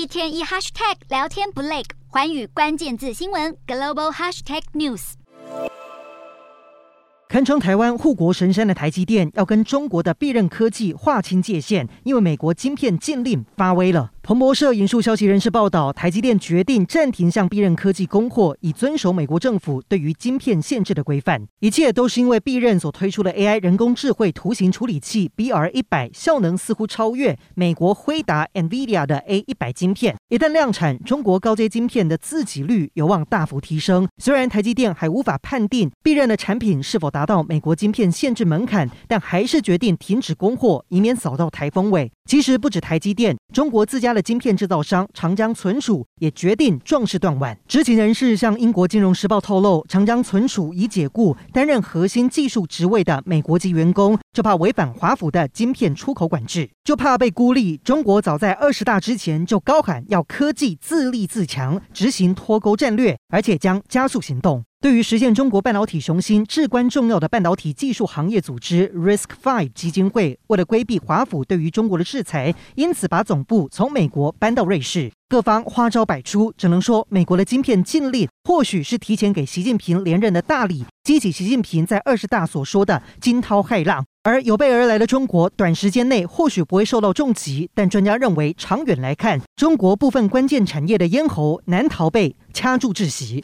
一天一 hashtag 聊天不累，环宇关键字新闻 global hashtag news。堪称台湾护国神山的台积电，要跟中国的必任科技划清界限，因为美国晶片禁令发威了。彭博社引述消息人士报道，台积电决定暂停向必韧科技供货，以遵守美国政府对于晶片限制的规范。一切都是因为必韧所推出的 AI 人工智慧图形处理器 BR100 效能似乎超越美国辉达 NVIDIA 的 A100 晶片。一旦量产，中国高阶晶片的自给率有望大幅提升。虽然台积电还无法判定必韧的产品是否达到美国晶片限制门槛，但还是决定停止供货，以免扫到台风尾。其实不止台积电，中国自家的晶片制造商长江存储也决定壮士断腕。知情人士向英国金融时报透露，长江存储已解雇担任核心技术职位的美国籍员工，就怕违反华府的晶片出口管制，就怕被孤立。中国早在二十大之前就高喊要科技自立自强，执行脱钩战略，而且将加速行动。对于实现中国半导体雄心至关重要的半导体技术行业组织 Risk Five 基金会，为了规避华府对于中国的制裁，因此把总部从美国搬到瑞士。各方花招百出，只能说美国的晶片禁令或许是提前给习近平连任的大礼，激起习近平在二十大所说的惊涛骇浪。而有备而来的中国，短时间内或许不会受到重击，但专家认为，长远来看，中国部分关键产业的咽喉难逃被掐住窒息。